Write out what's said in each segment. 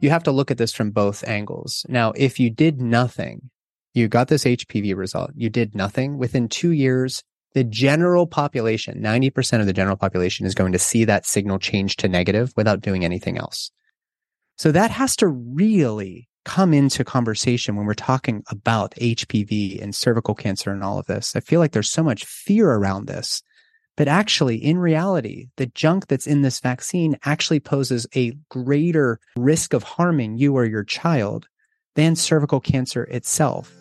you have to look at this from both angles. Now, if you did nothing, you got this HPV result, you did nothing within two years, the general population, 90% of the general population is going to see that signal change to negative without doing anything else. So that has to really come into conversation when we're talking about HPV and cervical cancer and all of this. I feel like there's so much fear around this. But actually, in reality, the junk that's in this vaccine actually poses a greater risk of harming you or your child than cervical cancer itself.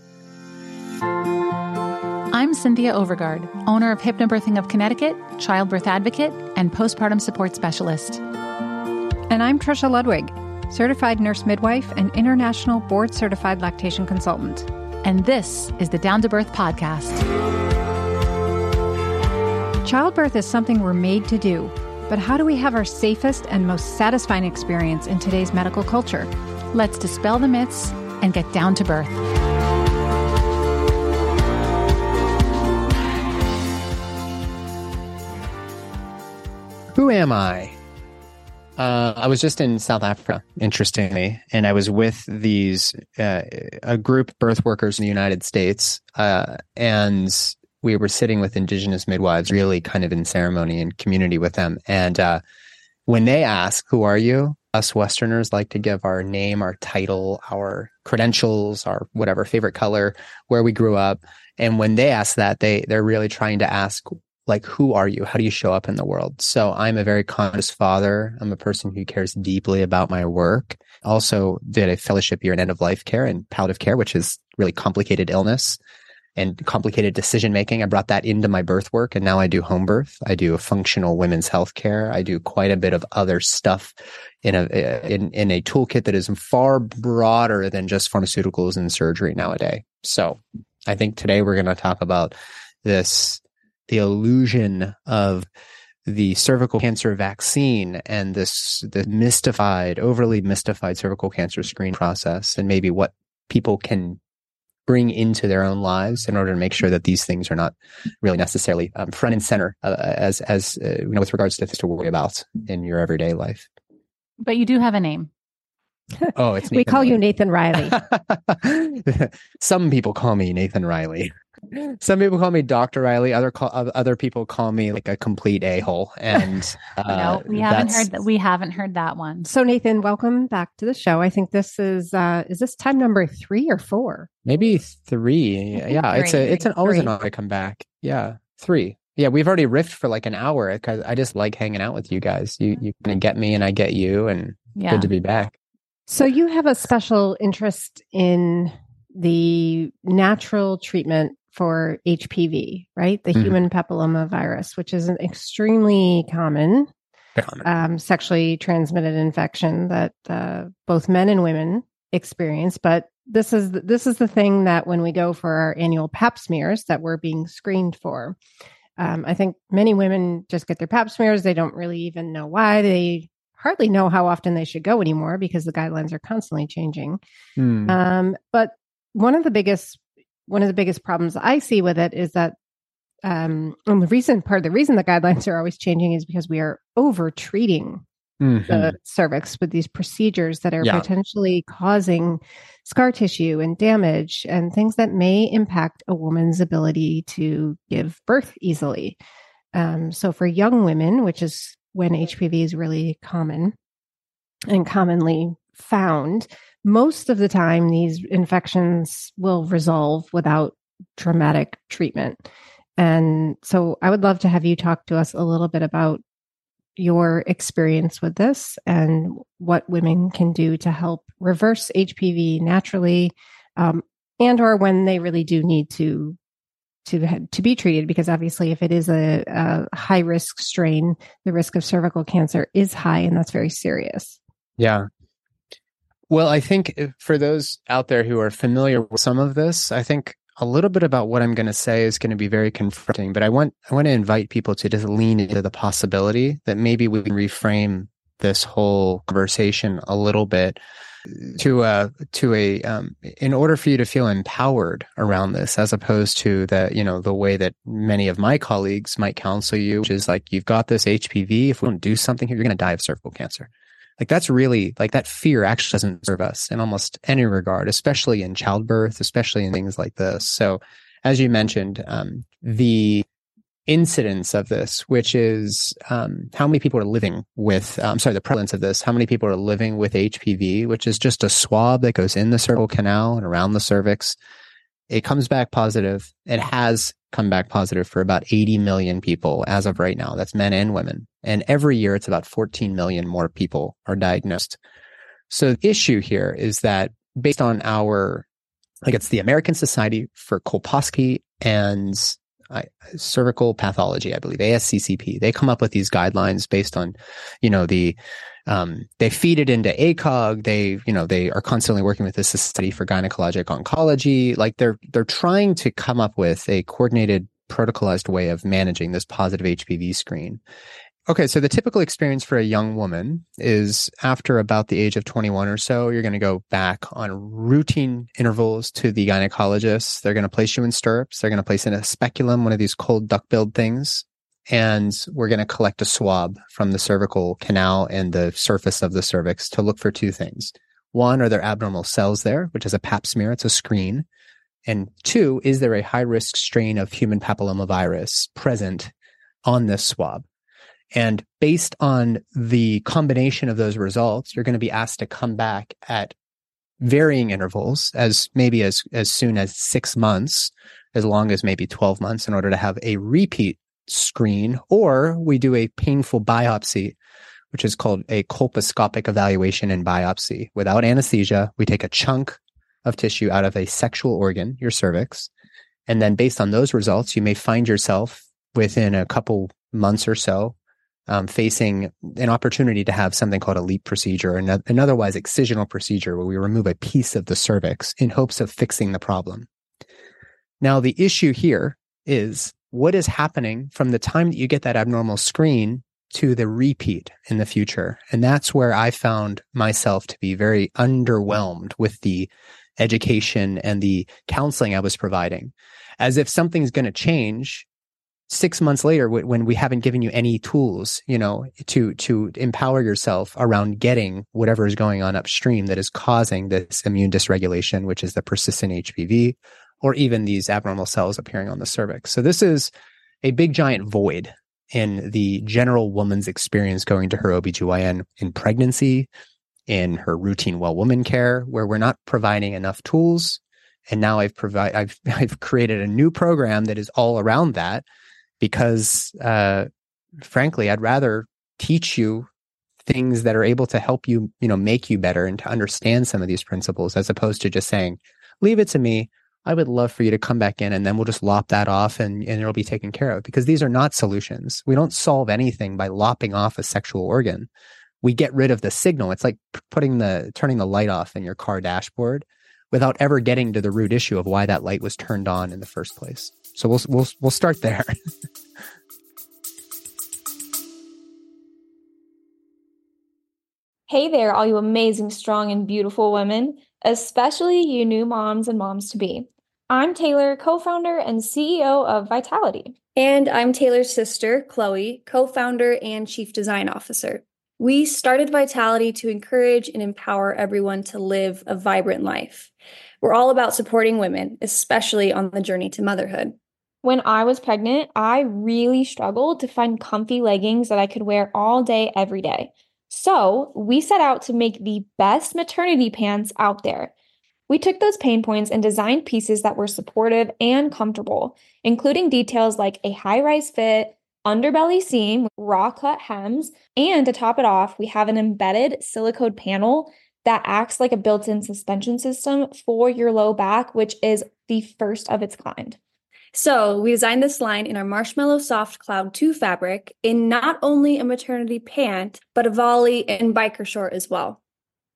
I'm Cynthia Overgard, owner of Hypnobirthing of Connecticut, childbirth advocate, and postpartum support specialist. And I'm Trisha Ludwig, certified nurse midwife and international board certified lactation consultant. And this is the Down to Birth podcast. Childbirth is something we're made to do, but how do we have our safest and most satisfying experience in today's medical culture? Let's dispel the myths and get down to birth. Who am I? Uh, I was just in South Africa, interestingly, and I was with these uh, a group birth workers in the United States, uh, and we were sitting with indigenous midwives, really kind of in ceremony and community with them. And uh, when they ask, "Who are you?" us Westerners like to give our name, our title, our credentials, our whatever favorite color, where we grew up. And when they ask that, they they're really trying to ask like who are you how do you show up in the world so i'm a very conscious father i'm a person who cares deeply about my work also did a fellowship year in end of life care and palliative care which is really complicated illness and complicated decision making. I brought that into my birth work and now i do home birth. I do functional women's health care. I do quite a bit of other stuff in a in, in a toolkit that is far broader than just pharmaceuticals and surgery nowadays. So i think today we're going to talk about this the illusion of the cervical cancer vaccine and this the mystified, overly mystified cervical cancer screen process, and maybe what people can bring into their own lives in order to make sure that these things are not really necessarily um, front and center uh, as as uh, you know with regards to things to worry about in your everyday life. But you do have a name. Oh, it's Nathan we call Riley. you Nathan Riley. Some people call me Nathan Riley. Some people call me Doctor Riley. Other call, other people call me like a complete a hole. And uh, no, we haven't heard that. We haven't heard that one. So Nathan, welcome back to the show. I think this is uh is this time number three or four? Maybe three. Yeah, three, it's a it's an always three. an honor to come back. Yeah, three. Yeah, we've already riffed for like an hour because I just like hanging out with you guys. You you kind of get me and I get you, and yeah. good to be back. So you have a special interest in the natural treatment for HPV, right? The mm-hmm. human papilloma virus, which is an extremely common um, sexually transmitted infection that uh, both men and women experience. But this is this is the thing that when we go for our annual Pap smears that we're being screened for. Um, I think many women just get their Pap smears. They don't really even know why. They hardly know how often they should go anymore because the guidelines are constantly changing. Mm. Um, but one of the biggest one of the biggest problems I see with it is that um, and the reason part of the reason the guidelines are always changing is because we are over treating mm-hmm. the cervix with these procedures that are yeah. potentially causing scar tissue and damage and things that may impact a woman's ability to give birth easily. Um, so for young women, which is when HPV is really common and commonly found, most of the time these infections will resolve without dramatic treatment. And so I would love to have you talk to us a little bit about your experience with this and what women can do to help reverse HPV naturally um, and or when they really do need to to to be treated because obviously if it is a, a high risk strain the risk of cervical cancer is high and that's very serious yeah well, I think eh, for those out there who are familiar with some of this, I think a little bit about what I'm going to say is going to be very confronting, but I want I want to invite people to just lean into the possibility that maybe we can reframe this whole conversation a little bit eh, to a to a um, in order for you to feel empowered around this as opposed to the you know the way that many of my colleagues might counsel you which is like you've got this hpv if we don't do something here you're going to die of cervical cancer Like that's really like that fear actually doesn't serve us in almost any regard, especially in childbirth, especially in things like this. So, as you mentioned, um, the incidence of this, which is um, how many people are living with, I'm um, sorry, the prevalence of this, how many people are living with HPV, which is just a swab that goes in the cervical canal and around the cervix. It comes back positive. It has come back positive for about 80 million people as of right now. That's men and women. And every year it's about 14 million more people are diagnosed. So the issue here is that based on our, like it's the American Society for Colposcopy and uh, cervical pathology, I believe, ASCCP. They come up with these guidelines based on, you know, the um, they feed it into ACOG. They, you know, they are constantly working with the Society for Gynecologic Oncology. Like they're they're trying to come up with a coordinated, protocolized way of managing this positive HPV screen. Okay, so the typical experience for a young woman is after about the age of 21 or so, you're going to go back on routine intervals to the gynecologist. They're going to place you in stirrups. They're going to place in a speculum, one of these cold duck-billed things and we're going to collect a swab from the cervical canal and the surface of the cervix to look for two things. One, are there abnormal cells there, which is a pap smear? It's a screen. And two, is there a high risk strain of human papillomavirus present on this swab? And based on the combination of those results, you're going to be asked to come back at varying intervals as maybe as, as soon as six months, as long as maybe 12 months in order to have a repeat screen, or we do a painful biopsy, which is called a colposcopic evaluation and biopsy. Without anesthesia, we take a chunk of tissue out of a sexual organ, your cervix. And then based on those results, you may find yourself within a couple months or so um, facing an opportunity to have something called a LEEP procedure, an, an otherwise excisional procedure where we remove a piece of the cervix in hopes of fixing the problem. Now, the issue here is what is happening from the time that you get that abnormal screen to the repeat in the future. And that's where I found myself to be very underwhelmed with the education and the counseling I was providing. As if something's going to change six months later when we haven't given you any tools, you know, to, to empower yourself around getting whatever is going on upstream that is causing this immune dysregulation, which is the persistent HPV or even these abnormal cells appearing on the cervix. So this is a big giant void in the general woman's experience going to her OBGYN in pregnancy, in her routine well woman care, where we're not providing enough tools. And now I've provide I've I've created a new program that is all around that because uh, frankly, I'd rather teach you things that are able to help you, you know, make you better and to understand some of these principles as opposed to just saying, leave it to me. I would love for you to come back in and then we'll just lop that off and, and it'll be taken care of because these are not solutions. We don't solve anything by lopping off a sexual organ. We get rid of the signal. It's like putting the, turning the light off in your car dashboard without ever getting to the root issue of why that light was turned on in the first place. So we'll, we'll, we'll start there. hey there, all you amazing, strong, and beautiful women especially you new moms and moms to be. I'm Taylor, co founder and CEO of Vitality. And I'm Taylor's sister, Chloe, co founder and chief design officer. We started Vitality to encourage and empower everyone to live a vibrant life. We're all about supporting women, especially on the journey to motherhood. When I was pregnant, I really struggled to find comfy leggings that I could wear all day, every day. So we set out to make the best maternity pants out there. We took those pain points and designed pieces that were supportive and comfortable, including details like a high rise fit, underbelly seam, raw cut hems, and to top it off, we have an embedded silicone panel that acts like a built in suspension system for your low back, which is the first of its kind. So we designed this line in our Marshmallow Soft Cloud 2 fabric in not only a maternity pant, but a volley and biker short as well.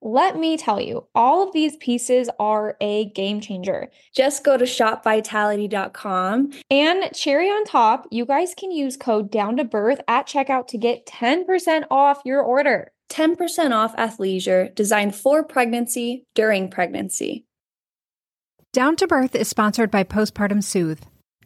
Let me tell you, all of these pieces are a game changer. Just go to shopvitality.com. And cherry on top, you guys can use code down to birth at checkout to get 10% off your order. 10% off athleisure designed for pregnancy during pregnancy. Down to Birth is sponsored by Postpartum Soothe.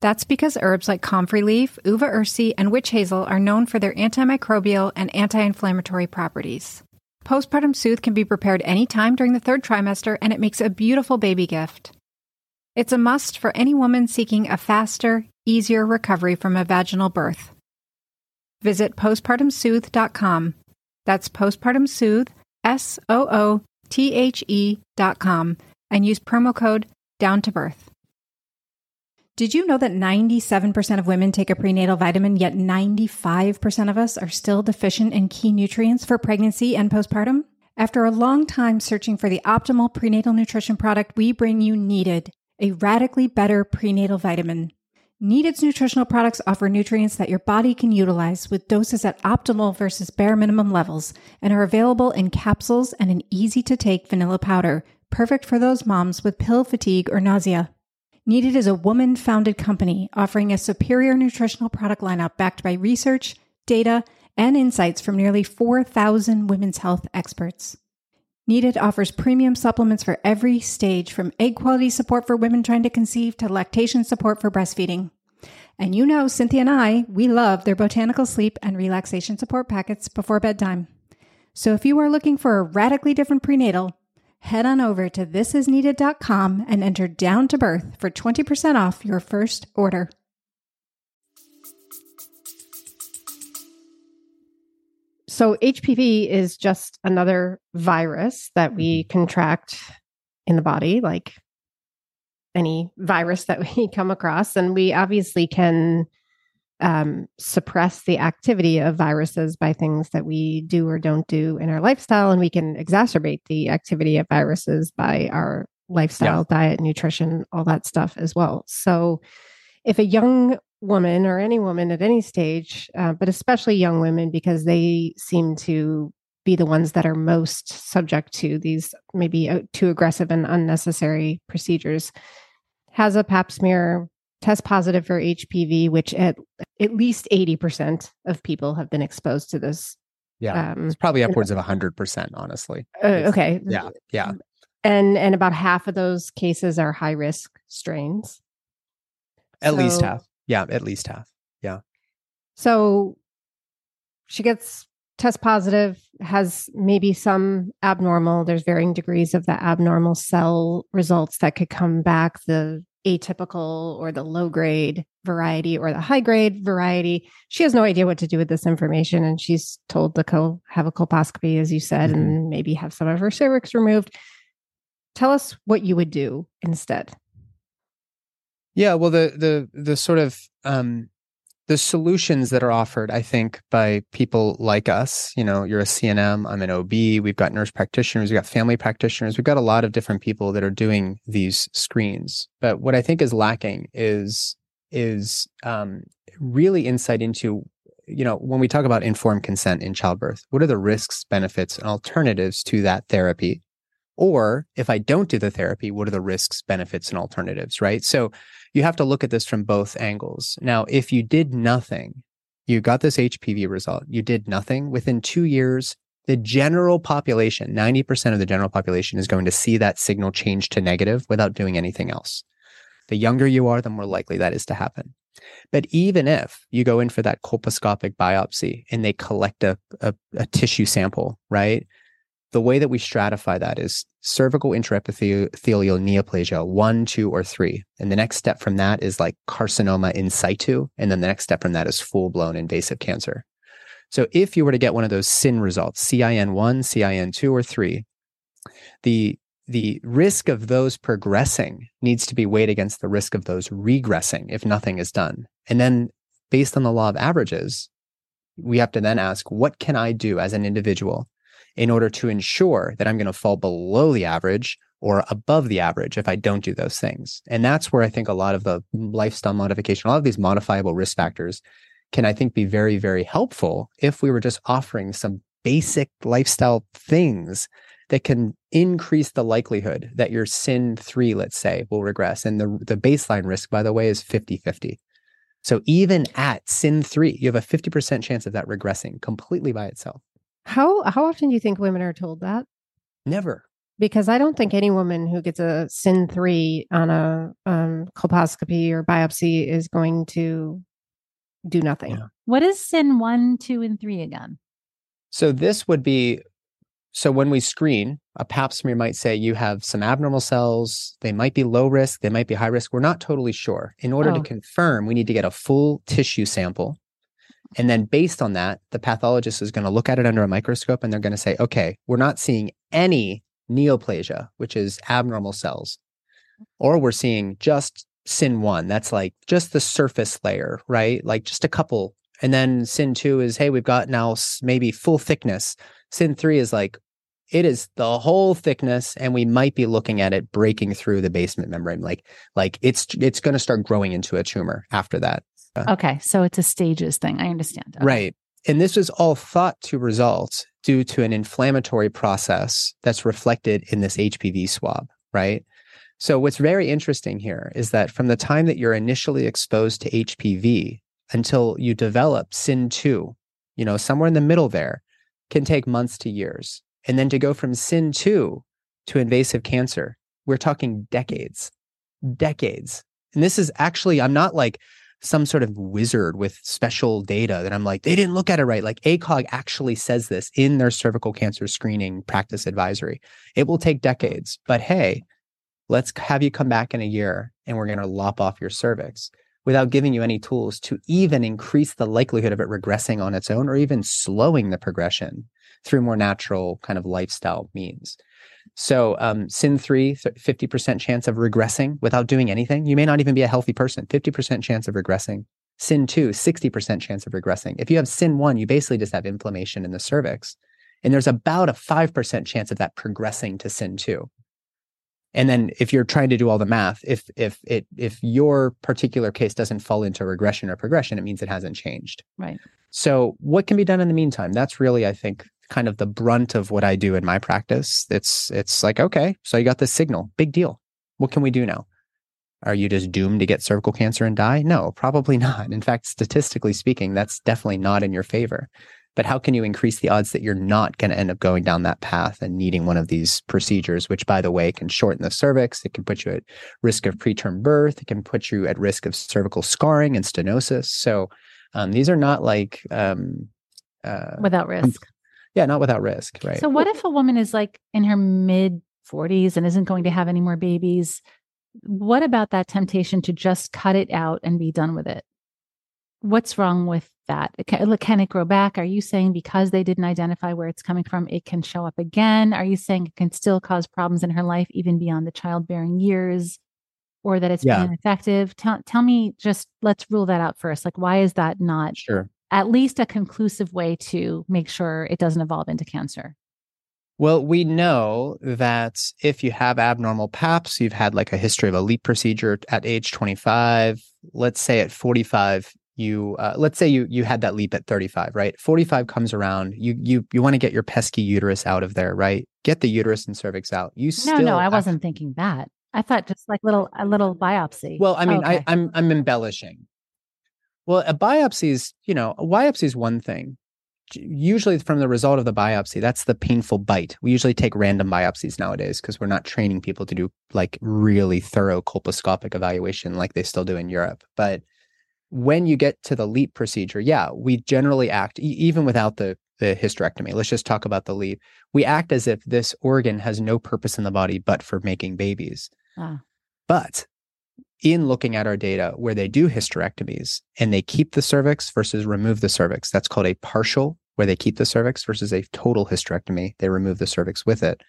That's because herbs like comfrey leaf, uva ursi, and witch hazel are known for their antimicrobial and anti inflammatory properties. Postpartum Soothe can be prepared anytime during the third trimester, and it makes a beautiful baby gift. It's a must for any woman seeking a faster, easier recovery from a vaginal birth. Visit postpartumsoothe.com. That's postpartum soothe, S O O T H E dot com, and use promo code down to birth. Did you know that 97% of women take a prenatal vitamin, yet 95% of us are still deficient in key nutrients for pregnancy and postpartum? After a long time searching for the optimal prenatal nutrition product, we bring you Needed, a radically better prenatal vitamin. Needed's nutritional products offer nutrients that your body can utilize with doses at optimal versus bare minimum levels and are available in capsules and an easy to take vanilla powder, perfect for those moms with pill fatigue or nausea. Needed is a woman founded company offering a superior nutritional product lineup backed by research, data, and insights from nearly 4,000 women's health experts. Needed offers premium supplements for every stage from egg quality support for women trying to conceive to lactation support for breastfeeding. And you know, Cynthia and I, we love their botanical sleep and relaxation support packets before bedtime. So if you are looking for a radically different prenatal, head on over to thisisneeded.com and enter down to birth for 20% off your first order. So HPV is just another virus that we mm-hmm. contract in the body, like any virus that we come across. And we obviously can um, suppress the activity of viruses by things that we do or don't do in our lifestyle. And we can exacerbate the activity of viruses by our lifestyle, yeah. diet, nutrition, all that stuff as well. So if a young woman or any woman at any stage, uh, but especially young women, because they seem to be the ones that are most subject to these maybe uh, too aggressive and unnecessary procedures, has a pap smear, test positive for HPV, which at at least 80% of people have been exposed to this. Yeah. Um, it's probably upwards of 100%, honestly. Uh, okay. Yeah. Yeah. And and about half of those cases are high risk strains. At so, least half. Yeah, at least half. Yeah. So she gets test positive, has maybe some abnormal, there's varying degrees of the abnormal cell results that could come back. The atypical or the low grade variety or the high grade variety. She has no idea what to do with this information. And she's told to co- have a colposcopy, as you said, mm-hmm. and maybe have some of her cervix removed. Tell us what you would do instead. Yeah, well, the the the sort of um, the solutions that are offered, I think, by people like us, you know, you're a CNM, I'm an OB, we've got nurse practitioners, we've got family practitioners, we've got a lot of different people that are doing these screens. But what I think is lacking is is um, really insight into, you know, when we talk about informed consent in childbirth, what are the risks, benefits, and alternatives to that therapy? Or if I don't do the therapy, what are the risks, benefits, and alternatives, right? So you have to look at this from both angles. Now, if you did nothing, you got this HPV result, you did nothing within two years, the general population, 90% of the general population is going to see that signal change to negative without doing anything else. The younger you are, the more likely that is to happen. But even if you go in for that colposcopic biopsy and they collect a, a, a tissue sample, right? The way that we stratify that is cervical intraepithelial neoplasia, one, two, or three. And the next step from that is like carcinoma in situ. And then the next step from that is full blown invasive cancer. So if you were to get one of those CIN results, CIN1, CIN2, or 3, the the risk of those progressing needs to be weighed against the risk of those regressing if nothing is done. And then based on the law of averages, we have to then ask, what can I do as an individual in order to ensure that I'm going to fall below the average or above the average if I don't do those things. And that's where I think a lot of the lifestyle modification, a lot of these modifiable risk factors can, I think, be very, very helpful if we were just offering some basic lifestyle things that can increase the likelihood that your CIN 3 let's say will regress. And the the baseline risk by the way is 50-50 so even at CIN 3 you have a 50% chance of that regressing completely by itself How how often do you think women are told that? never Because I don't think any woman who gets a CIN three on a um, colposcopy or biopsy is going to do nothing. Yeah. What is CIN one, two, and three again? So this would be so when we screen, a pap smear might say you have some abnormal cells. They might be low risk, they might be high risk. We're not totally sure. In order Oh. to confirm, we need to get a full tissue sample. And then based on that, the pathologist is going to look at it under a microscope and they're going to say, okay, we're not seeing any neoplasia, which is abnormal cells, or we're seeing just CIN one. That's like just the surface layer, right? Like just a couple. And then CIN two is, hey, we've got now maybe full thickness. CIN three is like, it is the whole thickness, and we might be looking at it breaking through the basement membrane. Like, like it's it's going to start growing into a tumor after that. Okay, so it's a stages thing. I understand. Okay. Right. And this was all thought to result due to an inflammatory process that's reflected in this HPV swab, right? So, what's very interesting here is that from the time that you're initially exposed to HPV until you develop CIN2, you know, somewhere in the middle there, can take months to years. And then to go from CIN2 to invasive cancer, we're talking decades, decades. And this is actually, I'm not like some sort of wizard with special data that I'm like, they didn't look at it right. Like ACOG actually says this in their cervical cancer screening practice advisory. It will take decades, but hey, let's have you come back in a year and we're going to lop off your cervix without giving you any tools to even increase the likelihood of it regressing on its own or even slowing the progression through more natural kind of lifestyle means. So, um, CIN three, 50% chance of regressing without doing anything. You may not even be a healthy person, 50% chance of regressing. CIN two, 60% chance of regressing. If you have CIN one, you basically just have inflammation in the cervix. And there's about a 5% chance of that progressing to CIN two. And then if you're trying to do all the math, if if it if your particular case doesn't fall into regression or progression, it means it hasn't changed. Right. So what can be done in the meantime? That's really, I think, kind of the brunt of what I do in my practice. It's it's like, okay, so you got this signal. Big deal. What can we do now? Are you just doomed to get cervical cancer and die? No, probably not. In fact, statistically speaking, that's definitely not in your favor. But how can you increase the odds that you're not going to end up going down that path and needing one of these procedures, which, by the way, can shorten the cervix? It can put you at risk of preterm birth. It can put you at risk of cervical scarring and stenosis. So um, these are not like, um, uh, Without risk. Yeah, not without risk, right? So, what if a woman is like in her mid 40s and isn't going to have any more babies? What about that temptation to just cut it out and be done with it? What's wrong with that? Can, can it grow back? Are you saying because they didn't identify where it's coming from, it can show up again? Are you saying it can still cause problems in her life, even beyond the childbearing years? Or that it's Yeah. being ineffective? Tell, tell me, just let's rule that out first. Like, why is that not sure. At least a conclusive way to make sure it doesn't evolve into cancer? Well, we know that if you have abnormal PAPs, you've had like a history of a LEEP procedure at age 25, let's say at 45, you uh, let's say you you had that LEEP at 35, right? 45 comes around, you you you want to get your pesky uterus out of there, right? Get the uterus and cervix out. You No, still no, I wasn't thinking that. I thought just like little a little biopsy. Well, I mean, Okay. I, I'm I'm embellishing. Well, a biopsy is, you know, a biopsy is one thing. Usually, from the result of the biopsy, that's the painful bite. We usually take random biopsies nowadays because we're not training people to do like really thorough colposcopic evaluation like they still do in Europe. But when you get to the LEEP procedure, yeah, we generally act e- even without the the hysterectomy. Let's just talk about the LEEP. We act as if this organ has no purpose in the body but for making babies. Ah. But in looking at our data where they do hysterectomies and they keep the cervix versus remove the cervix, that's called a partial, where they keep the cervix versus a total hysterectomy, they remove the cervix with it.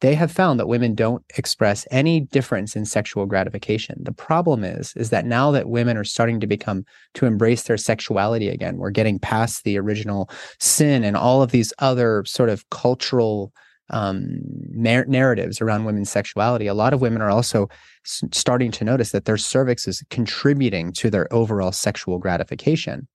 They have found that women don't express any difference in sexual gratification. The problem is, is that now that women are starting to become to embrace their sexuality again, we're getting past the original sin and all of these other sort of cultural um, nar- narratives around women's sexuality. A lot of women are also s- starting to notice that their cervix is contributing to their overall sexual gratification.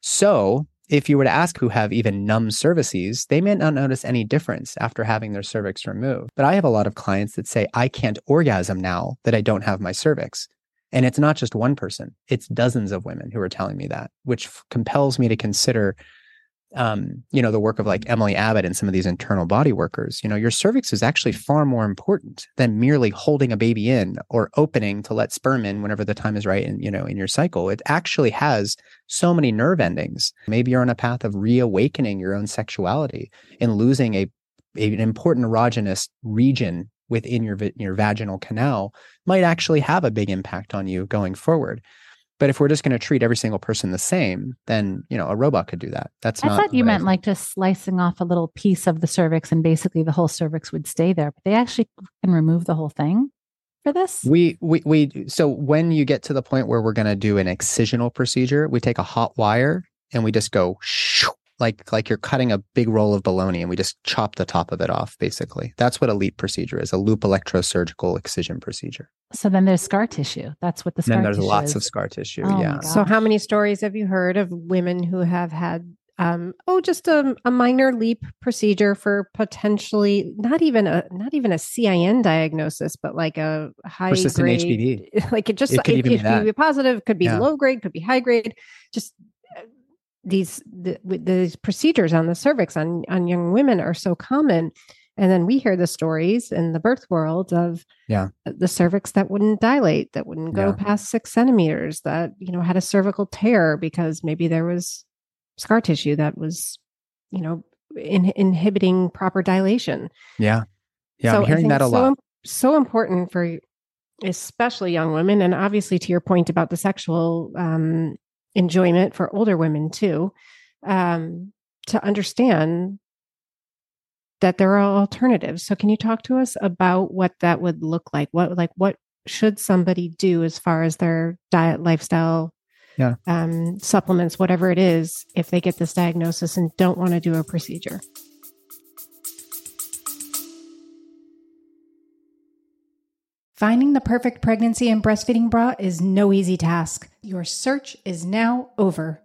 So, if you were to ask who have even numb cervices, they may not notice any difference after having their cervix removed. But I have a lot of clients that say, I can't orgasm now that I don't have my cervix. And it's not just one person, it's dozens of women who are telling me that, which f- compels me to consider um, you know, the work of like Emily Abbott and some of these internal body workers, you know, your cervix is actually far more important than merely holding a baby in or opening to let sperm in whenever the time is right and, you know, in your cycle. It actually has so many nerve endings. Maybe you're on a path of reawakening your own sexuality and losing a, a an important erogenous region within your your vaginal canal might actually have a big impact on you going forward. But if we're just going to treat every single person the same, then you know a robot could do that. That's I not. thought you meant like just slicing off a little piece of the cervix and basically the whole cervix would stay there. But they actually can remove the whole thing for this. We we we so when you get to the point where we're going to do an excisional procedure, we take a hot wire and we just go shoo, like like you're cutting a big roll of bologna and we just chop the top of it off basically. That's what a LEEP procedure is, a loop electrosurgical excision procedure. So then there's scar tissue. That's what the And scar then there's tissue lots is. of scar tissue, Oh yeah. So, how many stories have you heard of women who have had, um, oh, just a, a minor LEEP procedure for potentially not even a not even a CIN diagnosis, but like a high Persistent grade, HPV. Like it just It could even be that. HPV positive, could be Yeah. low grade, could be high grade. Just these the, these procedures on the cervix on on young women are so common. And then we hear the stories in the birth world of Yeah. the cervix that wouldn't dilate, that wouldn't go Yeah. past six centimeters, that you know had a cervical tear because maybe there was scar tissue that was, you know, in, inhibiting proper dilation. Yeah. Yeah, so I'm hearing that a it's lot. So, so important for especially young women, and obviously to your point about the sexual um, enjoyment for older women too, um, to understand that there are alternatives. So, can you talk to us about what that would look like? What like what should somebody do as far as their diet, lifestyle, Yeah. um, supplements, whatever it is, if they get this diagnosis and don't want to do a procedure? Finding the perfect pregnancy and breastfeeding bra is no easy task. Your search is now over.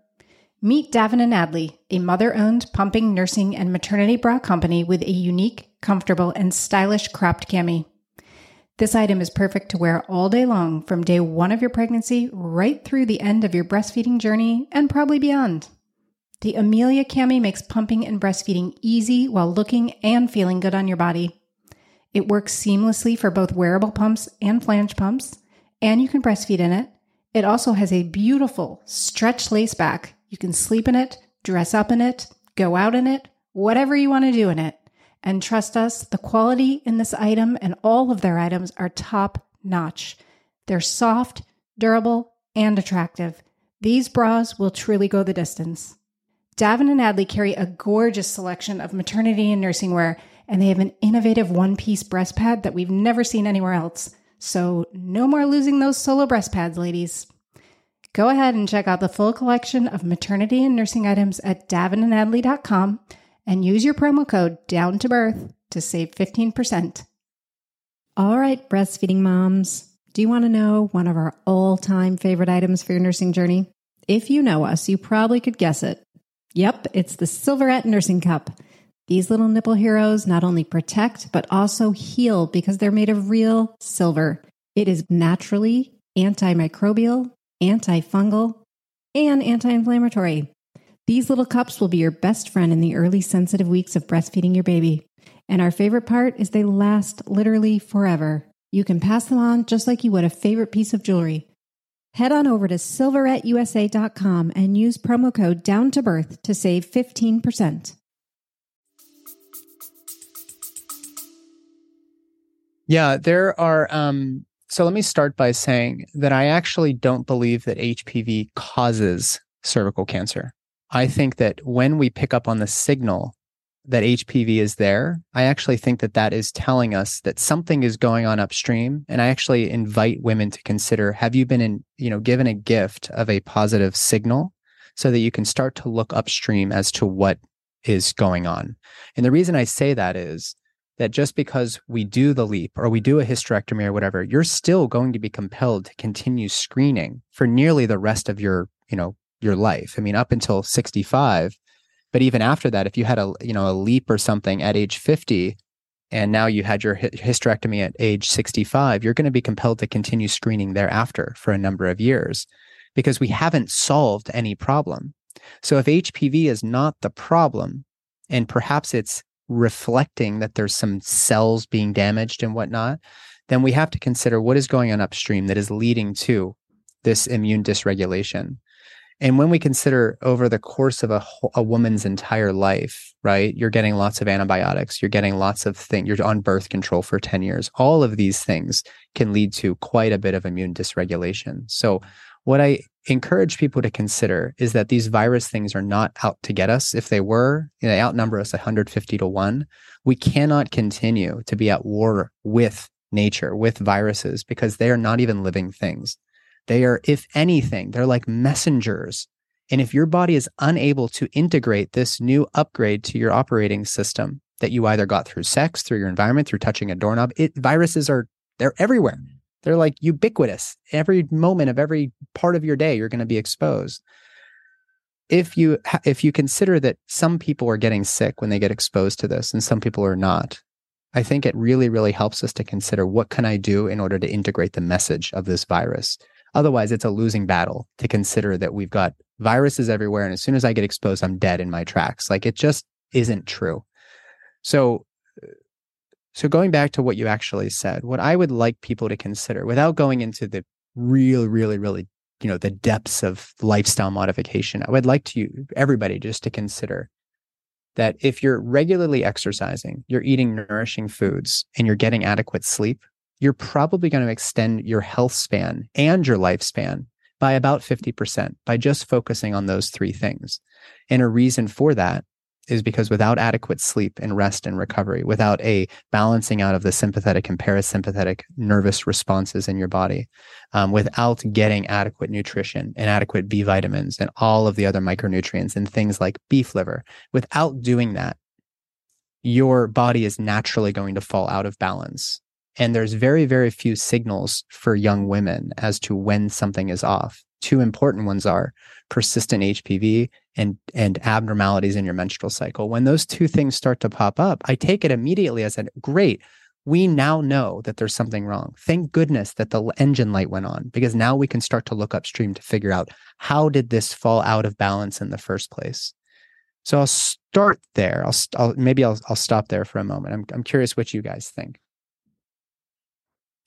Meet Davin and Adley, a mother owned pumping, nursing, and maternity bra company with a unique, comfortable, and stylish cropped cami. This item is perfect to wear all day long from day one of your pregnancy right through the end of your breastfeeding journey and probably beyond. The Amelia cami makes pumping and breastfeeding easy while looking and feeling good on your body. It works seamlessly for both wearable pumps and flange pumps, and you can breastfeed in it. It also has a beautiful stretch lace back. You can sleep in it, dress up in it, go out in it, whatever you want to do in it. And trust us, the quality in this item and all of their items are top notch. They're soft, durable, and attractive. These bras will truly go the distance. Davin and Adley carry a gorgeous selection of maternity and nursing wear, and they have an innovative one piece breast pad that we've never seen anywhere else. So, no more losing those solo breast pads, ladies. Go ahead and check out the full collection of maternity and nursing items at davinandadley.com and use your promo code down to birth to save 15%. All right, breastfeeding moms. Do you want to know one of our all time favorite items for your nursing journey? If you know us, you probably could guess it. Yep, it's the Silverette Nursing Cup. These little nipple heroes not only protect, but also heal because they're made of real silver. It is naturally antimicrobial, antifungal, and anti inflammatory. These little cups will be your best friend in the early sensitive weeks of breastfeeding your baby. And our favorite part is they last literally forever. You can pass them on just like you would a favorite piece of jewelry. Head on over to silveretteusa.com and use promo code down to birth to save 15%. Yeah, there are. Um, so let me start by saying that I actually don't believe that HPV causes cervical cancer. I think that when we pick up on the signal that HPV is there, I actually think that that is telling us that something is going on upstream. And I actually invite women to consider: Have you been in, you know, given a gift of a positive signal, so that you can start to look upstream as to what is going on? And the reason I say that is that just because we do the LEEP or we do a hysterectomy or whatever, you're still going to be compelled to continue screening for nearly the rest of your, you know, your life. I mean, up until 65, but even after that, if you had a you know a LEEP or something at age 50, and now you had your hysterectomy at age 65, you're going to be compelled to continue screening thereafter for a number of years because we haven't solved any problem. So if HPV is not the problem, and perhaps it's reflecting that there's some cells being damaged and whatnot, then we have to consider what is going on upstream that is leading to this immune dysregulation. And when we consider over the course of a, a woman's entire life, right, you're getting lots of antibiotics, you're getting lots of things, you're on birth control for 10 years. All of these things can lead to quite a bit of immune dysregulation. So, what I encourage people to consider is that these virus things are not out to get us. If they were, they outnumber us 150 to 1. We cannot continue to be at war with nature, with viruses, because they are not even living things. They are, if anything, they're like messengers. And if your body is unable to integrate this new upgrade to your operating system that you either got through sex, through your environment, through touching a doorknob, it, viruses are they're everywhere. They're like ubiquitous. Every moment of every part of your day, you're going to be exposed. If you if you consider that some people are getting sick when they get exposed to this, and some people are not, I think it really really helps us to consider what can I do in order to integrate the message of this virus Otherwise, it's a losing battle to consider that we've got viruses everywhere. And as soon as I get exposed, I'm dead in my tracks. Like it just isn't true. So, so going back to what you actually said, what I would like people to consider without going into the real, really, really, you know, the depths of lifestyle modification, I would like to you, everybody just to consider that if you're regularly exercising, you're eating nourishing foods, and you're getting adequate sleep, you're probably going to extend your health span and your lifespan by about 50% by just focusing on those three things. And a reason for that is because without adequate sleep and rest and recovery, without a balancing out of the sympathetic and parasympathetic nervous responses in your body, um, without getting adequate nutrition and adequate B vitamins and all of the other micronutrients and things like beef liver, without doing that, your body is naturally going to fall out of balance and there's very, very few signals for young women as to when something is off. Two important ones are persistent HPV and, and abnormalities in your menstrual cycle. When those two things start to pop up, I take it immediately as a great. We now know that there's something wrong. Thank goodness that the engine light went on because now we can start to look upstream to figure out how did this fall out of balance in the first place. So I'll start there. I'll, I'll maybe I'll, I'll stop there for a moment. I'm, I'm curious what you guys think.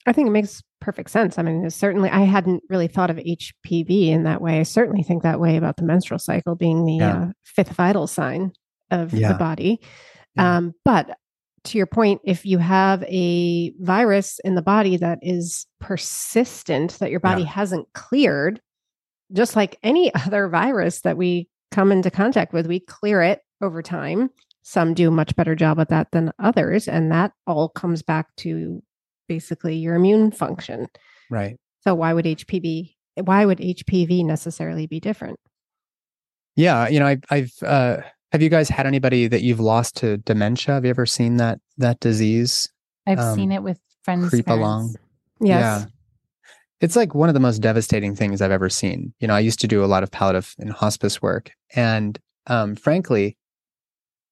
I think it makes perfect sense. I mean, certainly I hadn't really thought of HPV in that way. I certainly think that way about the menstrual cycle being the yeah. uh, fifth vital sign of yeah. the body. Yeah. Um, but to your point, if you have a virus in the body that is persistent, that your body hasn't cleared, just like any other virus that we come into contact with, we clear it over time. Some do a much better job at that than others. And that all comes back to basically your immune function. Right. So why would HPV why would HPV necessarily be different? Yeah, you know, I, I've uh, have you guys had anybody that you've lost to dementia? Have you ever seen that that disease? I've um, seen it with friends. Creep parents. along. Yes. Yeah. It's like one of the most devastating things I've ever seen. You know, I used to do a lot of palliative and hospice work. And um, frankly,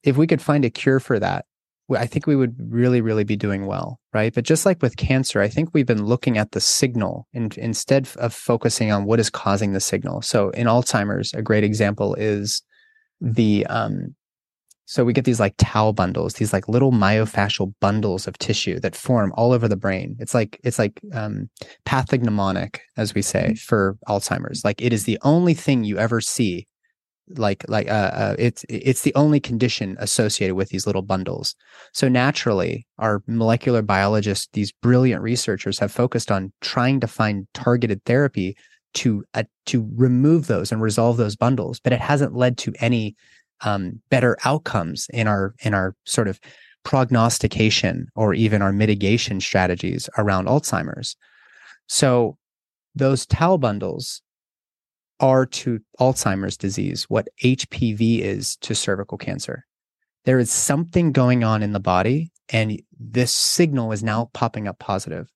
if we could find a cure for that, I think we would really, really be doing well, right? But just like with cancer, I think we've been looking at the signal in, instead of focusing on what is causing the signal. So in Alzheimer's, a great example is the um, so we get these like tau bundles, these like little myofascial bundles of tissue that form all over the brain. It's like it's like um, pathognomonic, as we say, mm-hmm. for Alzheimer's. Like it is the only thing you ever see like like uh, uh, it's it's the only condition associated with these little bundles. So naturally our molecular biologists these brilliant researchers have focused on trying to find targeted therapy to uh, to remove those and resolve those bundles but it hasn't led to any um, better outcomes in our in our sort of prognostication or even our mitigation strategies around alzheimer's. So those tau bundles are to Alzheimer's disease what HPV is to cervical cancer. There is something going on in the body, and this signal is now popping up positive.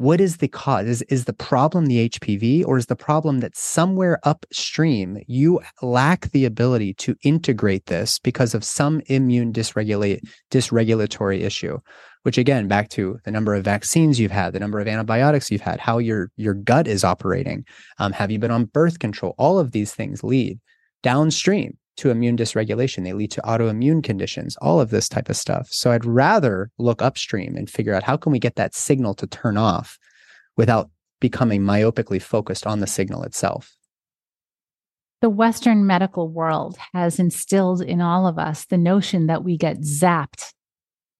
what is the cause? Is, is the problem the HPV or is the problem that somewhere upstream you lack the ability to integrate this because of some immune dysregulate, dysregulatory issue? Which again, back to the number of vaccines you've had, the number of antibiotics you've had, how your your gut is operating. Um, have you been on birth control? All of these things lead downstream to immune dysregulation. They lead to autoimmune conditions, all of this type of stuff. So I'd rather look upstream and figure out how can we get that signal to turn off without becoming myopically focused on the signal itself. The Western medical world has instilled in all of us the notion that we get zapped.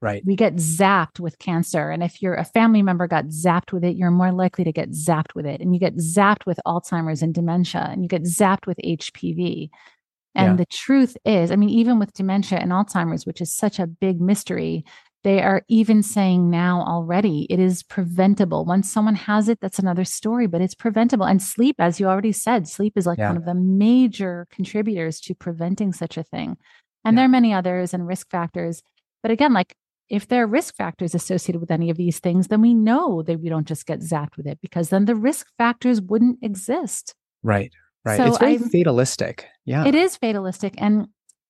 Right. We get zapped with cancer. And if you're a family member got zapped with it, you're more likely to get zapped with it. And you get zapped with Alzheimer's and dementia, and you get zapped with HPV. And Yeah. the truth is, I mean, even with dementia and Alzheimer's, which is such a big mystery, they are even saying now already it is preventable. Once someone has it, that's another story, but it's preventable. And sleep, as you already said, sleep is like Yeah. one of the major contributors to preventing such a thing. And there are many others and risk factors. But again, like if there are risk factors associated with any of these things, then we know that we don't just get zapped with it because then the risk factors wouldn't exist. Right. Right. So it's very I'm- fatalistic. Yeah. It is fatalistic and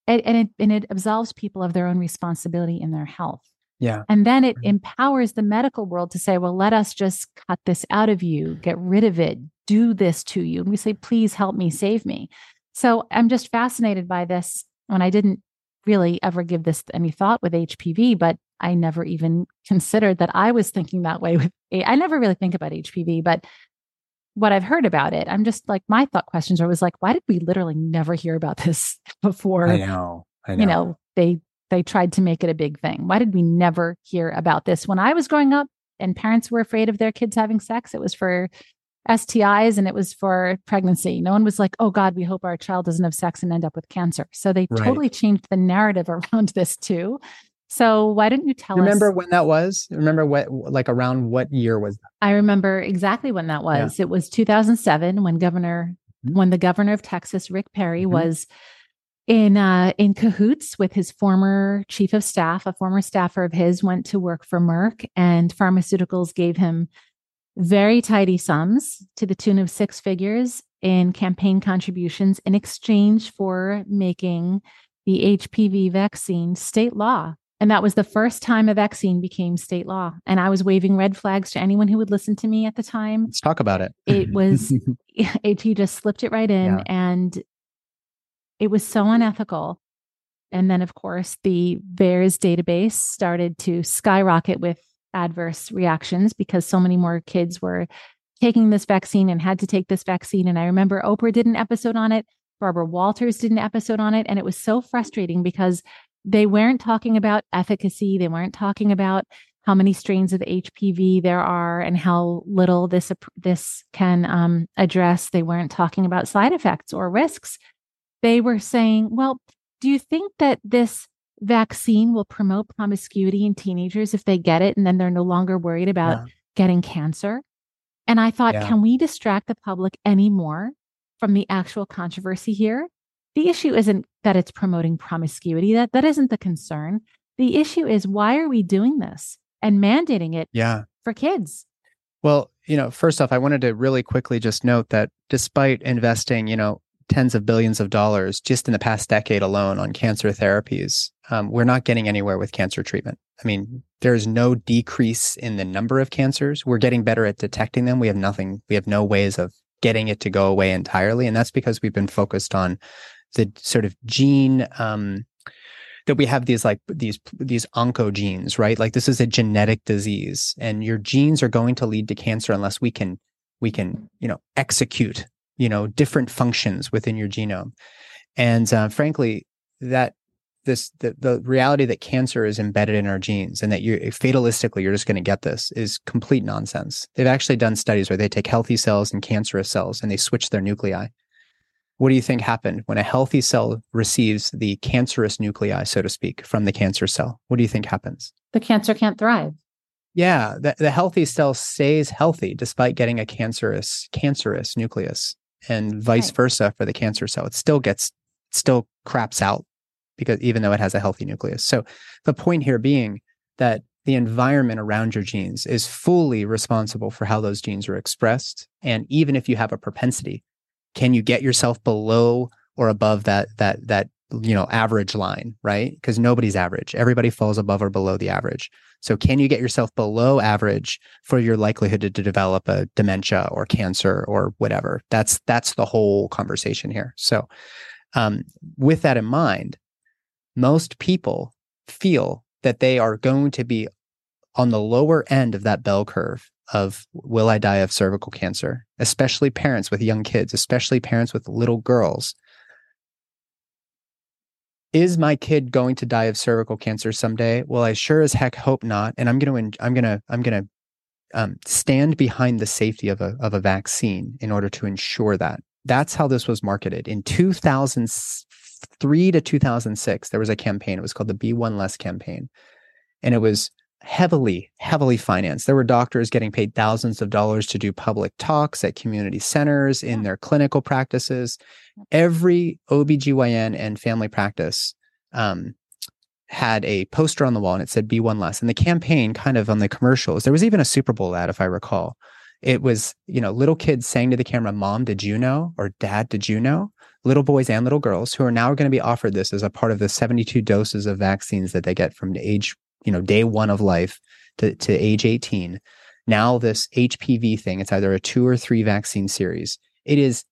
it, and it and it absolves people of their own responsibility in their health. Yeah. And then it Mhm. empowers the medical world to say, well, let us just cut this out of you, get rid of it, do this to you. And we say, please help me, save me. So I'm just fascinated by this when I didn't really ever give this any thought with HPV, but I never even considered that I was thinking that way with A- I never really think about HPV, but what I've heard about it, I'm just like my thought questions are was like, why did we literally never hear about this before? I know. I know. you know they they tried to make it a big thing why did we never hear about this when i was growing up and parents were afraid of their kids having sex it was for stis and it was for pregnancy no one was like oh god we hope our child doesn't have sex and end up with cancer so they Right. totally changed the narrative around this too so why don't you tell Remember us Remember when that was? Remember what like around what year was that? i remember exactly when that Yeah. was it was 2007 when governor Mhm. when the governor of texas rick perry Mhm. was in uh, in cahoots with his former chief of staff. A former staffer of his went to work for Merck, and pharmaceuticals gave him very tidy sums to the tune of six figures in campaign contributions in exchange for making the HPV vaccine state law. And that was the first time a vaccine became state law. And I was waving red flags to anyone who would listen to me at the time Let's talk about it. It was- it, he just slipped it right in Yeah. and it was so unethical and then of course the VAERS database started to skyrocket with adverse reactions because so many more kids were taking this vaccine and had to take this vaccine and i remember oprah did an episode on it barbara walters did an episode on it and it was so frustrating because they weren't talking about efficacy they weren't talking about how many strains of HPV there are and how little this this can um, address. They weren't talking about side effects or risks. They were saying, "Well, do you think that this vaccine will promote promiscuity in teenagers if they get it, and then they're no longer worried about Yeah. getting cancer?" And I thought, Yeah. can we distract the public anymore from the actual controversy here? The issue isn't that it's promoting promiscuity. That that isn't the concern. The issue is why are we doing this and mandating it Yeah. for kids? Well, you know, first off, I wanted to really quickly just note that despite investing, you know, tens of billions of dollars just in the past decade alone on cancer therapies, um, we're not getting anywhere with cancer treatment. I mean, there's no decrease in the number of cancers. We're getting better at detecting them. We have nothing, we have no ways of getting it to go away entirely. And that's because we've been focused on the sort of gene, um, that we have these like these these oncogenes, right? Like this is a genetic disease, and your genes are going to lead to cancer unless we can we can you know execute you know different functions within your genome. And uh, frankly, that this the, the reality that cancer is embedded in our genes and that you fatalistically you're just going to get this is complete nonsense. They've actually done studies where they take healthy cells and cancerous cells and they switch their nuclei. What do you think happened when a healthy cell receives the cancerous nuclei, so to speak, from the cancer cell? What do you think happens? The cancer can't thrive. Yeah, the, the healthy cell stays healthy despite getting a cancerous cancerous nucleus, and vice Right. versa for the cancer cell. It still gets still craps out because even though it has a healthy nucleus. So the point here being that the environment around your genes is fully responsible for how those genes are expressed. And even if you have a propensity, can you get yourself below or above that that that you know average line, right? Because nobody's average. Everybody falls above or below the average. So can you get yourself below average for your likelihood to, to develop a dementia or cancer or whatever? That's that's the whole conversation here. So um, with that in mind, most people feel that they are going to be on the lower end of that bell curve of will I die of cervical cancer, especially parents with young kids, especially parents with little girls. Is my kid going to die of cervical cancer someday? Well, I sure as heck hope not. And I'm going to, I'm going to, I'm going to um, stand behind the safety of a of a vaccine in order to ensure that. That's how this was marketed in 2003 to 2006. There was a campaign. It was called the Be One Less campaign, and it was heavily, heavily financed. There were doctors getting paid thousands of dollars to do public talks at community centers in their clinical practices. Every OBGYN and family practice um, had a poster on the wall and it said, Be one less. And the campaign, kind of on the commercials, there was even a Super Bowl ad, if I recall. It was, you know, little kids saying to the camera, Mom, did you know? Or Dad, did you know? Little boys and little girls who are now going to be offered this as a part of the 72 doses of vaccines that they get from age you know day one of life to, to age 18 now this hpv thing it's either a two or three vaccine series. It is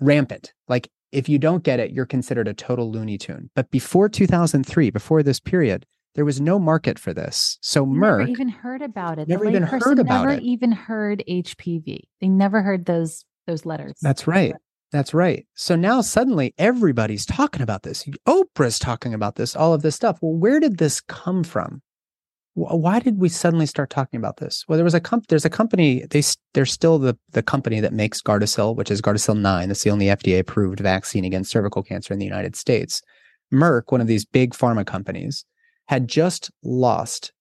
rampant. Like if you don't get it you're considered a total looney tune. But before 2003 before this period there was no market for this. So merck never even heard about it. Never the even heard about never it. even heard hpv they never heard those those letters. That's right that's right. So now suddenly everybody's talking about this. Oprah's talking about this, all of this stuff. Well, where did this come from? Why did we suddenly start talking about this? Well, there was a comp- there's a company, they they're still the the company that makes Gardasil, which is Gardasil 9. That's the only FDA approved vaccine against cervical cancer in the United States. Merck, one of these big pharma companies, had just lost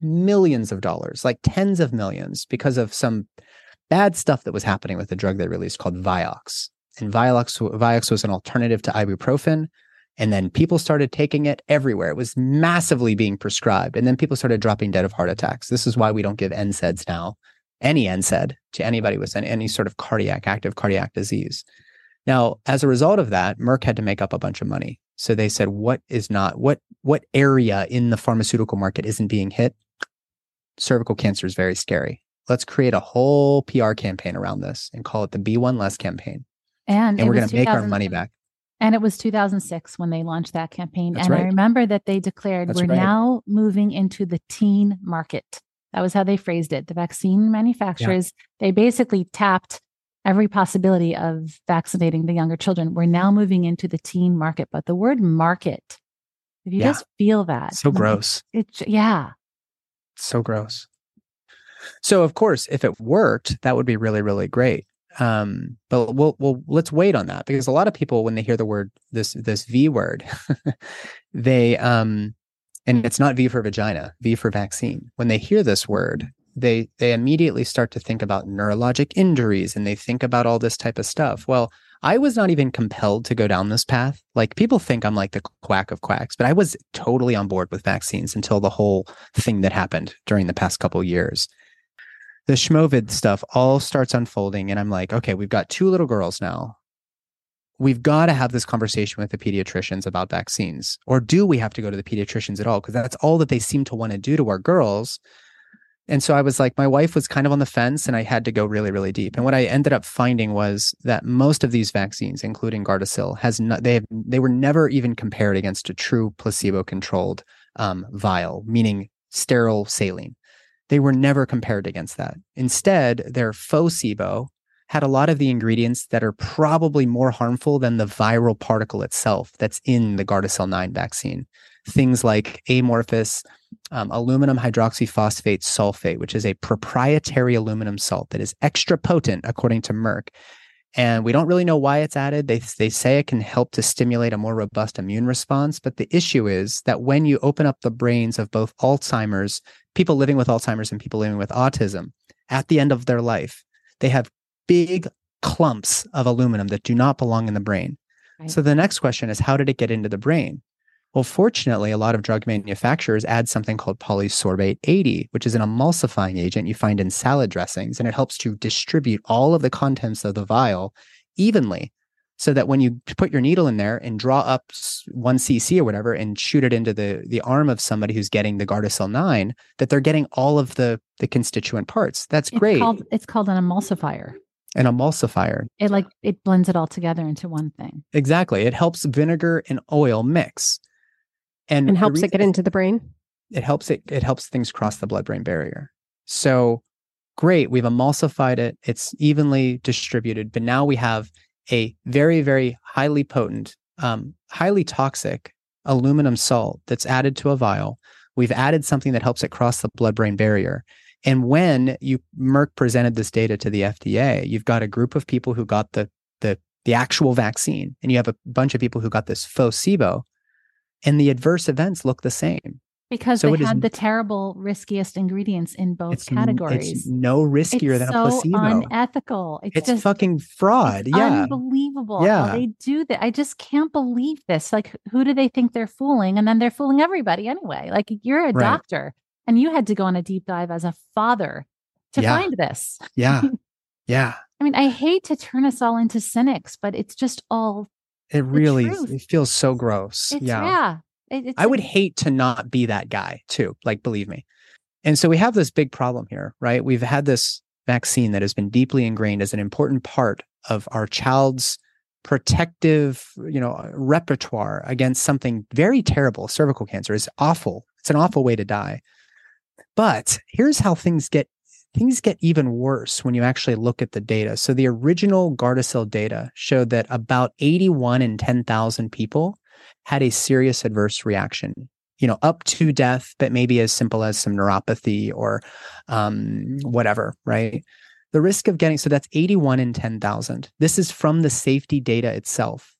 millions of dollars, like tens of millions because of some bad stuff that was happening with the drug they released called Vioxx and Vioxx, Vioxx was an alternative to ibuprofen. And then people started taking it everywhere. It was massively being prescribed. And then people started dropping dead of heart attacks. This is why we don't give NSAIDs now, any NSAID to anybody with any, sort of cardiac, active cardiac disease. Now, as a result of that, Merck had to make up a bunch of money. So they said, what is not, what, what area in the pharmaceutical market isn't being hit? Cervical cancer is very scary. Let's create a whole PR campaign around this and call it the Be One Less campaign and, and we're going to make our money back. And it was 2006 when they launched that campaign. That's and right. I remember that they declared That's we're right. now moving into the teen market. That was how they phrased it. The vaccine manufacturers, they basically tapped every possibility of vaccinating the younger children. We're now moving into the teen market. But the word market, if you Yeah. just feel that, So like, gross. It, yeah. So gross. So of course, if it worked, that would be really, really great. Um, but we'll we'll let's wait on that because a lot of people, when they hear the word this this V word, they um, and it's not V for vagina, V for vaccine. When they hear this word, they they immediately start to think about neurologic injuries and they think about all this type of stuff. Well, I was not even compelled to go down this path. Like people think I'm like the quack of quacks, but I was totally on board with vaccines until the whole thing that happened during the past couple years. The Schmovid stuff all starts unfolding, and I'm like, okay, we've got two little girls now. We've got to have this conversation with the pediatricians about vaccines. Or do we have to go to the pediatricians at all? Because that's all that they seem to want to do to our girls. And so I was like, my wife was kind of on the fence, and I had to go really, really deep. And what I ended up finding was that most of these vaccines, including Gardasil, has not they have they were never even compared against a true placebo-controlled um, vial, meaning sterile saline. They were never compared against that. Instead, their SIBO had a lot of the ingredients that are probably more harmful than the viral particle itself that's in the Gardasil 9 vaccine. Things like amorphous um, aluminum hydroxyphosphate sulfate, which is a proprietary aluminum salt that is extra potent, according to Merck. And we don't really know why it's added. They, they say it can help to stimulate a more robust immune response. But the issue is that when you open up the brains of both Alzheimer's, people living with Alzheimer's, and people living with autism, at the end of their life, they have big clumps of aluminum that do not belong in the brain. Right. So the next question is how did it get into the brain? Well, fortunately, a lot of drug manufacturers add something called polysorbate 80, which is an emulsifying agent you find in salad dressings, and it helps to distribute all of the contents of the vial evenly so that when you put your needle in there and draw up one cc or whatever and shoot it into the the arm of somebody who's getting the gardasil 9 that they're getting all of the the constituent parts. That's It's great. called it's called an emulsifier. an emulsifier. It like it blends it all together into one thing. exactly. It helps vinegar and oil mix. And, and the helps it get into the brain. it helps it it helps things cross the blood brain barrier. So great we've emulsified it. It's evenly distributed but now we have a very very highly potent um, highly toxic aluminum salt that's added to a vial. We've added something that helps it cross the blood brain barrier. And when you merck presented this data to the fda you've got a group of people who got the the the actual vaccine and you have a bunch of people who got this SIBO and the adverse events look the same Because So they it is- had the terrible, riskiest ingredients in both it's, categories. It's no riskier It's than so a placebo. It's unethical. It's, it's just fucking fraud. it's yeah. unbelievable Yeah. how they do that. I just can't believe this. Like, who do they think they're fooling? And then they're fooling everybody anyway. Like, you're a Right. doctor and you had to go on a deep dive as a father to Yeah. find this. Yeah. Yeah. I mean, I hate to turn us all into cynics, but it's just all It really it feels so gross. it's yeah. yeah. It- I would hate to not be that guy too. Like, believe me. And so we have this big problem here, right? We've had this vaccine that has been deeply ingrained as an important part of our child's protective, you know, uh, repertoire against something very terrible. Cervical cancer is awful. It's an awful way to die. But here's how things get things get even worse when you actually look at the data. So the original Gardasil data showed that about 81 in 10,000 people had a serious adverse reaction, you know, up to death, but maybe as simple as some neuropathy or um, whatever, right? The risk of getting, so that's 81 in 10,000. This is from the safety data itself.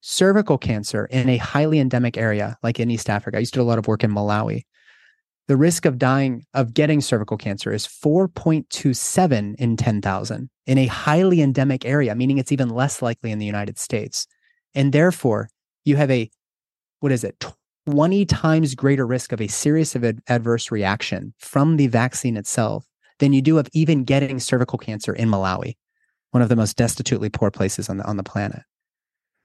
Cervical cancer in a highly endemic area like in East Africa. I used to do a lot of work in Malawi. The risk of dying, of getting cervical cancer is 4.27 in 10,000 in a highly endemic area, meaning it's even less likely in the United States. And therefore, you have a what is it 20 times greater risk of a serious ad- adverse reaction from the vaccine itself than you do of even getting cervical cancer in Malawi one of the most destitutely poor places on the on the planet.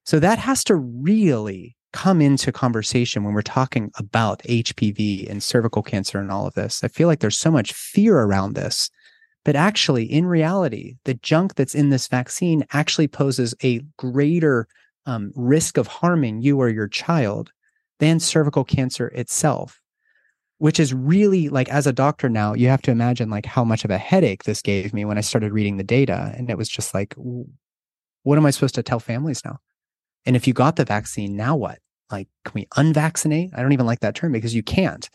So that has to really come into conversation when we're talking about HPV and cervical cancer and all of this. I feel like there's so much fear around this but actually in reality the junk that's in this vaccine actually poses a greater um, risk of harming you or your child than cervical cancer itself which is really like as a doctor now you have to imagine like how much of a headache this gave me when i started reading the data and it was just like what am i supposed to tell families now? And if you got the vaccine now what? Like can we unvaccinate? I don't even like that term because you can't.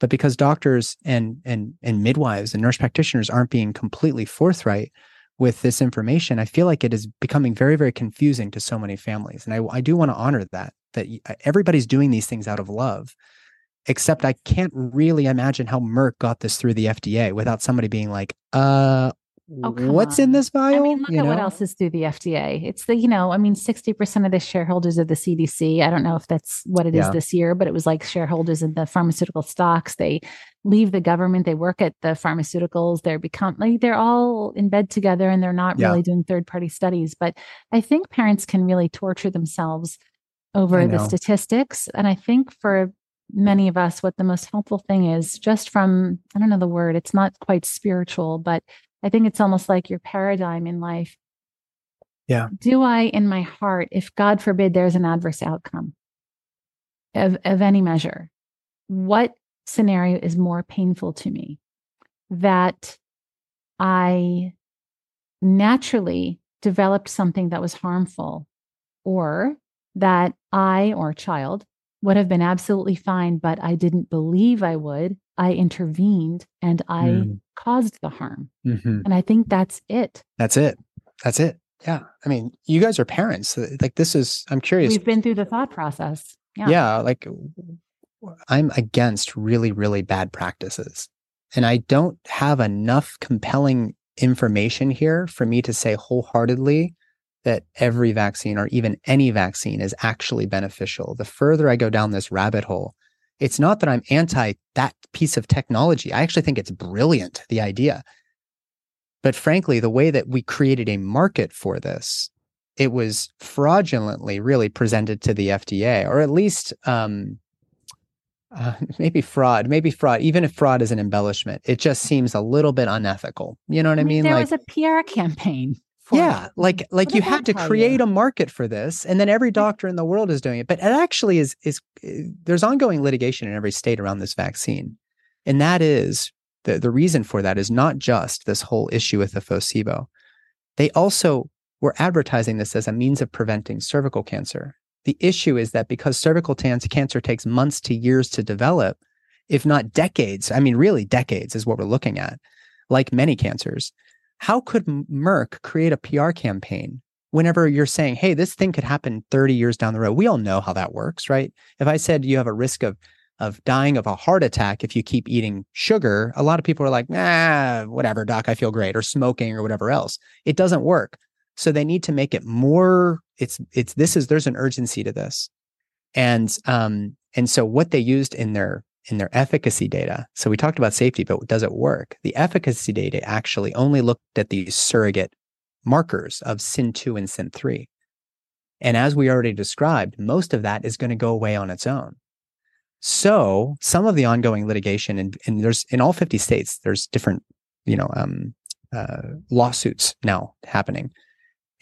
But because doctors and and and midwives and nurse practitioners aren't being completely forthright with this information, I feel like it is becoming very, very confusing to so many families. And I, I do want to honor that, that everybody's doing these things out of love. Except I can't really imagine how Merck got this through the FDA without somebody being like, uh, Oh, what's in this vial? I mean, look You at what else is through the FDA. It's the, you know, I mean, 60% of the shareholders of the CDC. I don't know if that's what it is Yeah. this year, but it was like shareholders in the pharmaceutical stocks. They leave the government, they work at the pharmaceuticals, they're become like they're all in bed together and they're not Yeah. really doing third party studies. But I think parents can really torture themselves over the statistics. And I think for many of us, what the most helpful thing is just from, I don't know the word, it's not quite spiritual, but I think it's almost like your paradigm in life. Yeah. Do I, in my heart, if God forbid there's an adverse outcome of, of any measure, what scenario is more painful to me? That I naturally developed something that was harmful, or that I or child would have been absolutely fine, but I didn't believe I would. I intervened and I Mm. caused the harm. Mhm. And I think that's it. That's it. That's it. Yeah. I mean, you guys are parents. Like, this is, I'm curious. We've been through the thought process. Yeah. yeah like I'm against really really bad practices and i don't have enough compelling information here for me to say wholeheartedly that every vaccine or even any vaccine is actually beneficial. The further I go down this rabbit hole, it's not that I'm anti that piece of technology. I actually think it's brilliant, the idea. But frankly, the way that we created a market for this, it was fraudulently really presented to the FDA, or at least um, uh, maybe fraud, maybe fraud. Even if fraud is an embellishment, it just seems a little bit unethical. You know what I mean? There like, was a PR campaign. Yeah, like like What you had to create you? a market for this, and then every doctor in the world is doing it. But it actually is is uh, there's ongoing litigation in every state around this vaccine, and that is the the reason for that is not just this whole issue with the Focibo. They also were advertising this as a means of preventing cervical cancer. The issue is that because cervical cancer takes months to years to develop, if not decades, I mean, really decades is what we're looking at, like many cancers. How could Merck create a PR campaign whenever you're saying, hey, this thing could happen 30 years down the road? We all know how that works, right? If I said you have a risk of of dying of a heart attack if you keep eating sugar, a lot of people are like, nah, whatever, doc, I feel great, or smoking or whatever else. It doesn't work. So they need to make it more. It's it's this is there's an urgency to this, and um and so what they used in their in their efficacy data. So we talked about safety, but does it work? The efficacy data actually only looked at these surrogate markers of CIN2 and CIN3. And as we already described, most of that is going to go away on its own. So some of the ongoing litigation, and, and there's in all 50 states, there's different, you know, um, uh, lawsuits now happening.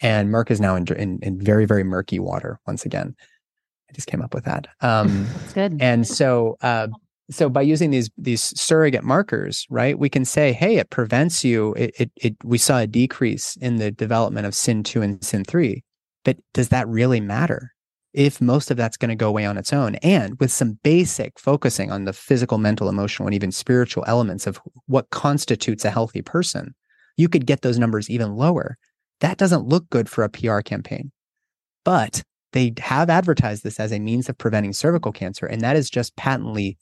And Merck is now in, in, in very, very murky water once again. I just came up with that. Um, That's good. and so, uh, so by using these these surrogate markers, right, we can say, hey, it prevents you. It, it, it we saw a decrease in the development of CIN two and CIN three, but does that really matter? If most of that's going to go away on its own, and with some basic focusing on the physical, mental, emotional, and even spiritual elements of what constitutes a healthy person, you could get those numbers even lower. That doesn't look good for a PR campaign, but they have advertised this as a means of preventing cervical cancer, and that is just patently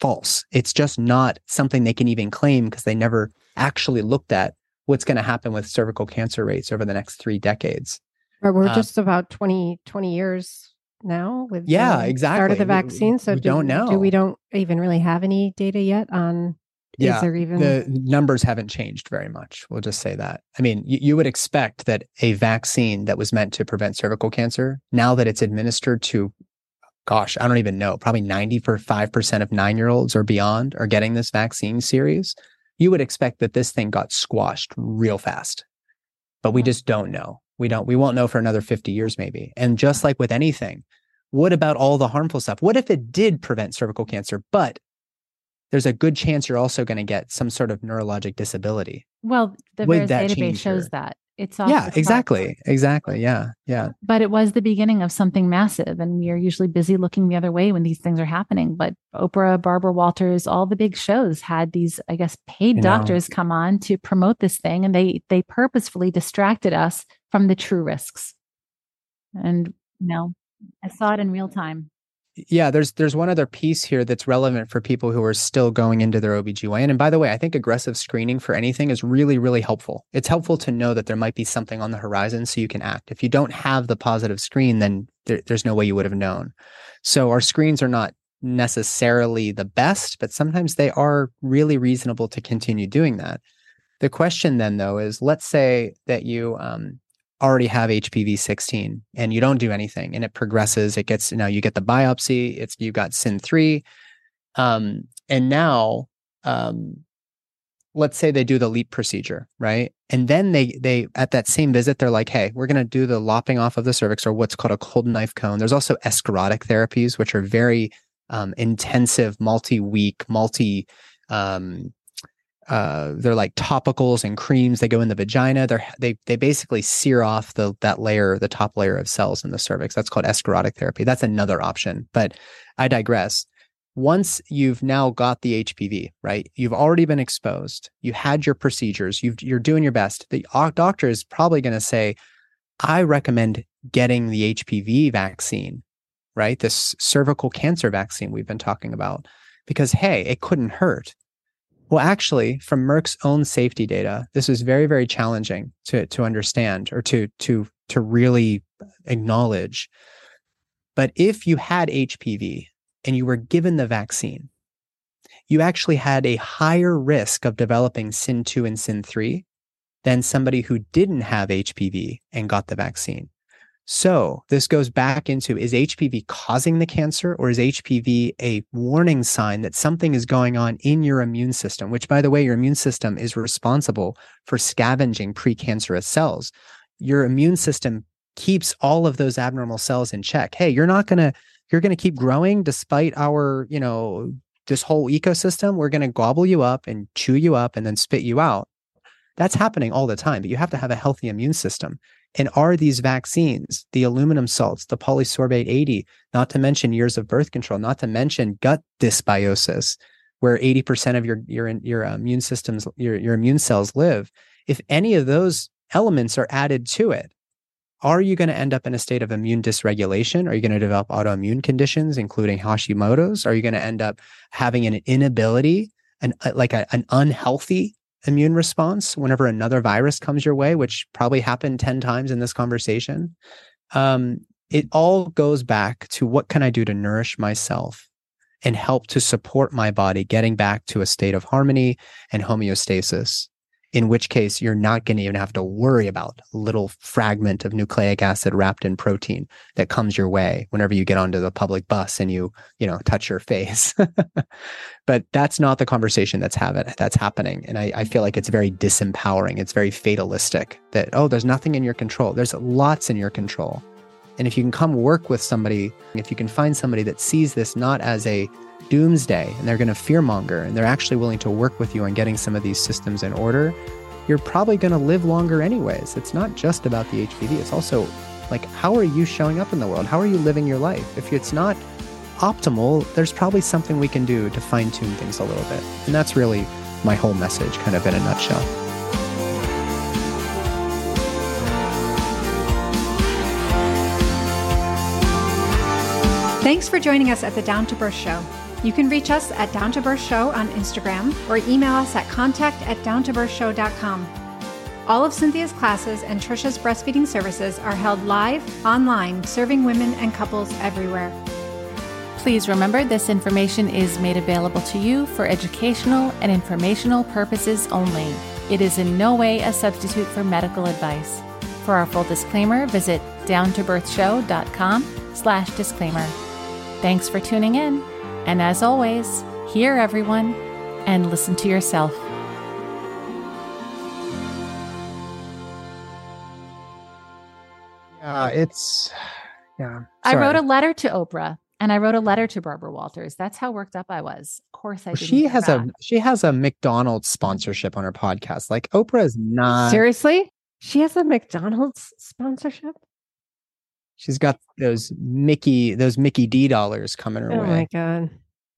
false. It's just not something they can even claim because they never actually looked at what's going to happen with cervical cancer rates over the next three decades. But we're Uh, just about 20, 20 years now with Yeah, the start of the vaccine. So we do, don't know. Do we don't even really have any data yet on? Yeah, is there even? The numbers haven't changed very much. We'll just say that. I mean, you, you would expect that a vaccine that was meant to prevent cervical cancer, now that it's administered to, gosh, I don't even know, probably 95% of nine year olds or beyond are getting this vaccine series, you would expect that this thing got squashed real fast. But we hmm. just don't know. We don't, we won't know for another 50 years, maybe. And just like with anything, what about all the harmful stuff? What if it did prevent cervical cancer, but there's a good chance you're also going to get some sort of neurologic disability. well, the would VAERS database shows your- that. It's off yeah, exactly. Exactly. Yeah. Yeah. But it was the beginning of something massive, and we are usually busy looking the other way when these things are happening. But Oprah, Barbara Walters, all the big shows had these, I guess, paid know. doctors come on to promote this thing, and they they purposefully distracted us from the true risks. And no, I saw it in real time. Yeah, there's there's one other piece here that's relevant for people who are still going into their OBGYN. And by the way, I think aggressive screening for anything is really, really helpful. It's helpful to know that there might be something on the horizon so you can act. If you don't have the positive screen, then there, there's no way you would have known. So our screens are not necessarily the best, but sometimes they are really reasonable to continue doing that. The question then, though, is let's say that you um, already have HPV 16 and you don't do anything and it progresses. It gets, you know, you get the biopsy, it's, you've got CIN3. Um, and now, um, let's say they do the LEEP procedure, right? And then they, they, at that same visit, they're like, hey, we're going to do the lopping off of the cervix or what's called a cold knife cone. There's also escharotic therapies, which are very um, intensive, multi week, multi, um, uh, they're like topicals and creams. They go in the vagina. They're they they basically sear off the that layer, the top layer of cells in the cervix. That's called escharotic therapy. That's another option. But I digress. Once you've now got the HPV, right? You've already been exposed. You had your procedures. You've, you're doing your best. The doctor is probably going to say, "I recommend getting the HPV vaccine, right? This cervical cancer vaccine we've been talking about, because hey, it couldn't hurt." Well, actually, from Merck's own safety data, this is very, very challenging to to understand or to to to really acknowledge. But if you had HPV and you were given the vaccine, you actually had a higher risk of developing CIN2 and CIN3 than somebody who didn't have HPV and got the vaccine. So this goes back into is HPV causing the cancer or is HPV a warning sign that something is going on in your immune system, which by the way, your immune system is responsible for scavenging precancerous cells. Your immune system keeps all of those abnormal cells in check. Hey, you're not going to you're going to keep growing despite our, you know, this whole ecosystem. We're going to gobble you up and chew you up and then spit you out. That's happening all the time, but you have to have a healthy immune system. And are these vaccines, the aluminum salts, the polysorbate 80, not to mention years of birth control, not to mention gut dysbiosis, where 80% of your your your immune systems, your, your immune cells live, if any of those elements are added to it, are you going to end up in a state of immune dysregulation? Are you going to develop autoimmune conditions, including Hashimoto's? Are you going to end up having an inability, an like a, an unhealthy immune response whenever another virus comes your way, which probably happened 10 times in this conversation. Um, it all goes back to what can I do to nourish myself and help to support my body getting back to a state of harmony and homeostasis in which case you're not going to even have to worry about a little fragment of nucleic acid wrapped in protein that comes your way whenever you get onto the public bus and you you know touch your face. But that's not the conversation that's have it, that's happening and I, I feel like it's very disempowering. It's very fatalistic that oh there's nothing in your control. There's lots in your control. And if you can come work with somebody if you can find somebody that sees this not as a doomsday and they're going to fearmonger and they're actually willing to work with you on getting some of these systems in order, you're probably going to live longer anyways. It's not just about the HPV, it's also like how are you showing up in the world? How are you living your life? If it's not optimal, there's probably something we can do to fine tune things a little bit. And that's really my whole message, kind of in a nutshell. Thanks for joining us at the Down to Birth Show. You can reach us at Down to Birth Show on Instagram or email us at contact at downtobirthshow.com. All of Cynthia's classes and Trisha's breastfeeding services are held live, online, serving women and couples everywhere. Please remember this information is made available to you for educational and informational purposes only. It is in no way a substitute for medical advice. For our full disclaimer, visit downtobirthshow.com slash disclaimer. Thanks for tuning in. And as always, hear everyone and listen to yourself. Yeah, it's yeah. I wrote a letter to Oprah and I wrote a letter to Barbara Walters. That's how worked up I was. Of course, I. she has back. a she has a McDonald's sponsorship on her podcast. Like Oprah is not seriously. She has a McDonald's sponsorship. She's got those Mickey those Mickey D dollars coming her oh way. Oh my god!